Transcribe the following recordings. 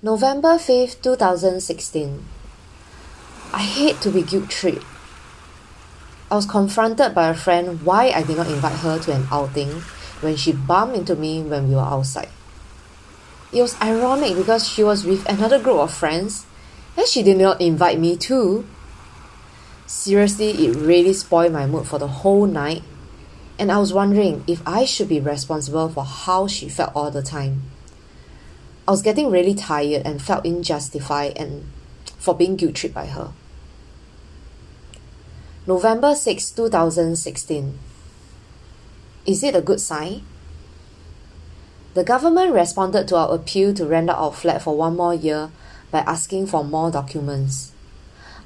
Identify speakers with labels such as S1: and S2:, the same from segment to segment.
S1: November 5th, 2016. I hate to be guilt tripped. I was confronted by a friend why I did not invite her to an outing when she bumped into me when we were outside. It was ironic because she was with another group of friends and she did not invite me too. Seriously, it really spoiled my mood for the whole night, and I was wondering if I should be responsible for how she felt all the time. I was getting really tired and felt unjustified and for being guilt tripped by her. November 6, 2016. Is it a good sign? The government responded to our appeal to rent out our flat for one more year by asking for more documents.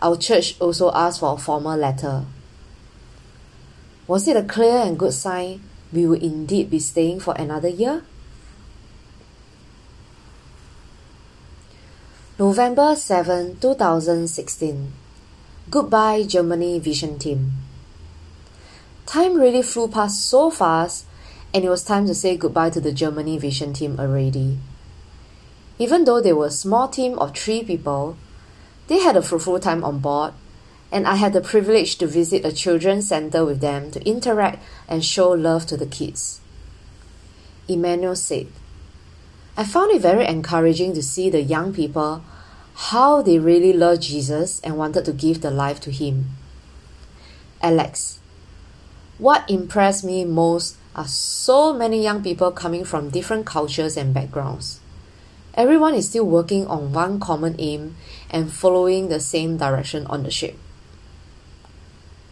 S1: Our church also asked for a formal letter. Was it a clear and good sign we will indeed be staying for another year? November 7, 2016. Goodbye, Germany Vision Team. Time really flew past so fast, and it was time to say goodbye to the Germany Vision Team already. Even though they were a small team of three people, they had a fruitful time on board, and I had the privilege to visit a children's center with them to interact and show love to the kids. Emmanuel said, I found it very encouraging to see the young people how they really loved Jesus and wanted to give their life to Him. Alex, what impressed me most are so many young people coming from different cultures and backgrounds. Everyone is still working on one common aim and following the same direction on the ship.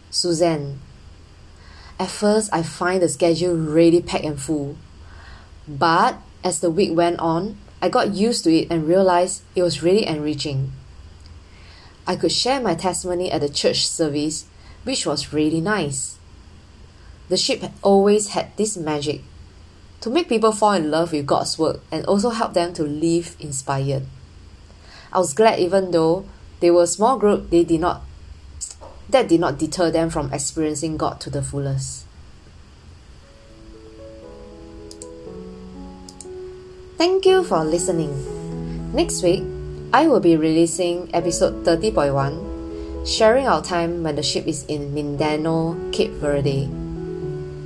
S1: Suzanne, at first I find the schedule really packed and full, but as the week went on, I got used to it and realized it was really enriching. I could share my testimony at the church service, which was really nice. The ship always had this magic to make people fall in love with God's work and also help them to live inspired. I was glad even though they were a small group, they did not that did not deter them from experiencing God to the fullest. Thank you for listening. Next week, I will be releasing episode 30.1, sharing our time when the ship is in Mindelo, Cape Verde.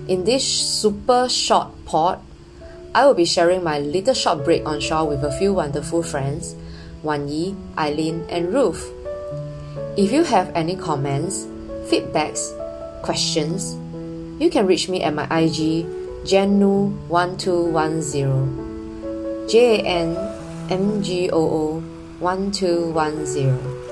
S1: In this super short pod, I will be sharing my little short break on shore with a few wonderful friends, Wan Yi, Eileen, and Ruth. If you have any comments, feedbacks, questions, you can reach me at my IG Jannu1210. J A N M G O O 1210.